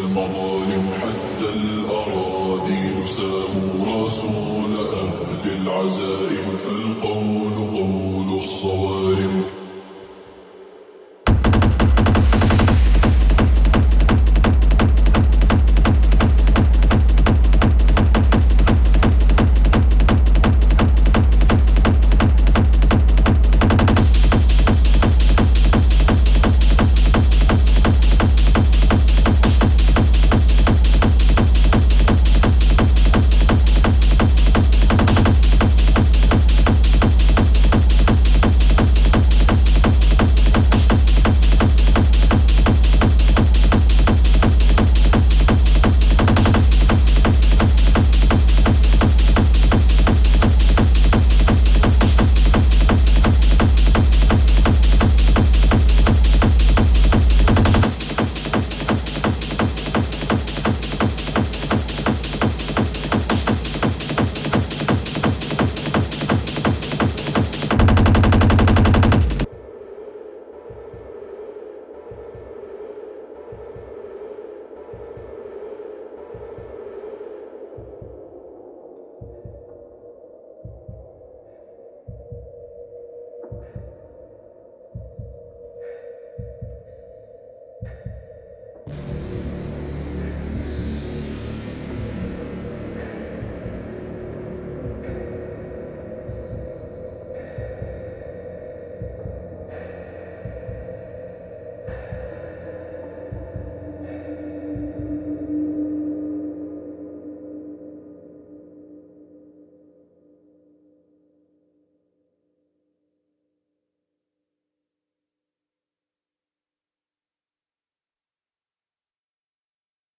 المظالم حتى الأراضي سابوا رسول أهل العزائم فالقول قول الصوارم.